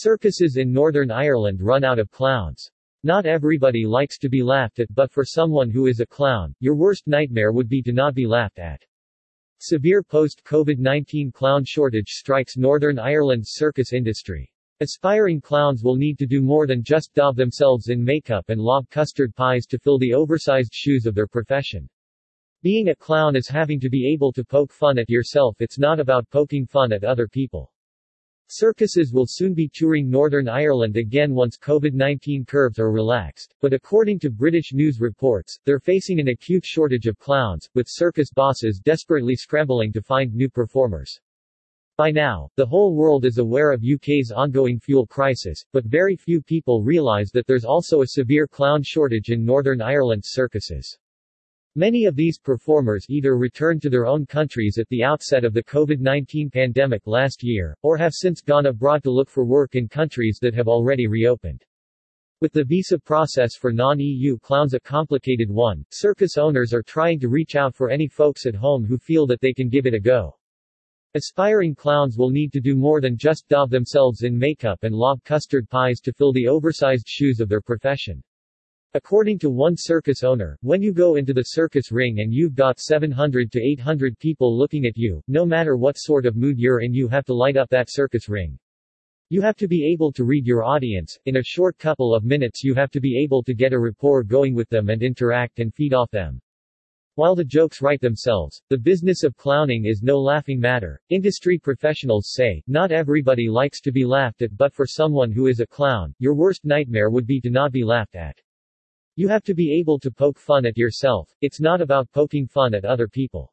Circuses in Northern Ireland run out of clowns. Not everybody likes to be laughed at but for someone who is a clown, your worst nightmare would be to not be laughed at. Severe post-COVID-19 clown shortage strikes Northern Ireland's circus industry. Aspiring clowns will need to do more than just daub themselves in makeup and lob custard pies to fill the oversized shoes of their profession. Being a clown is having to be able to poke fun at yourself it's not about poking fun at other people. Circuses will soon be touring Northern Ireland again once COVID-19 curves are relaxed, but according to British news reports, they're facing an acute shortage of clowns, with circus bosses desperately scrambling to find new performers. By now, the whole world is aware of UK's ongoing fuel crisis, but very few people realize that there's also a severe clown shortage in Northern Ireland's circuses. Many of these performers either returned to their own countries at the outset of the COVID-19 pandemic last year, or have since gone abroad to look for work in countries that have already reopened. With the visa process for non-EU clowns a complicated one, circus owners are trying to reach out for any folks at home who feel that they can give it a go. Aspiring clowns will need to do more than just daub themselves in makeup and lob custard pies to fill the oversized shoes of their profession. According to one circus owner, when you go into the circus ring and you've got 700 to 800 people looking at you, no matter what sort of mood you're in you have to light up that circus ring. You have to be able to read your audience, in a short couple of minutes you have to be able to get a rapport going with them and interact and feed off them. While the jokes write themselves, the business of clowning is no laughing matter. Industry professionals say, not everybody likes to be laughed at but for someone who is a clown, your worst nightmare would be to not be laughed at. You have to be able to poke fun at yourself, it's not about poking fun at other people.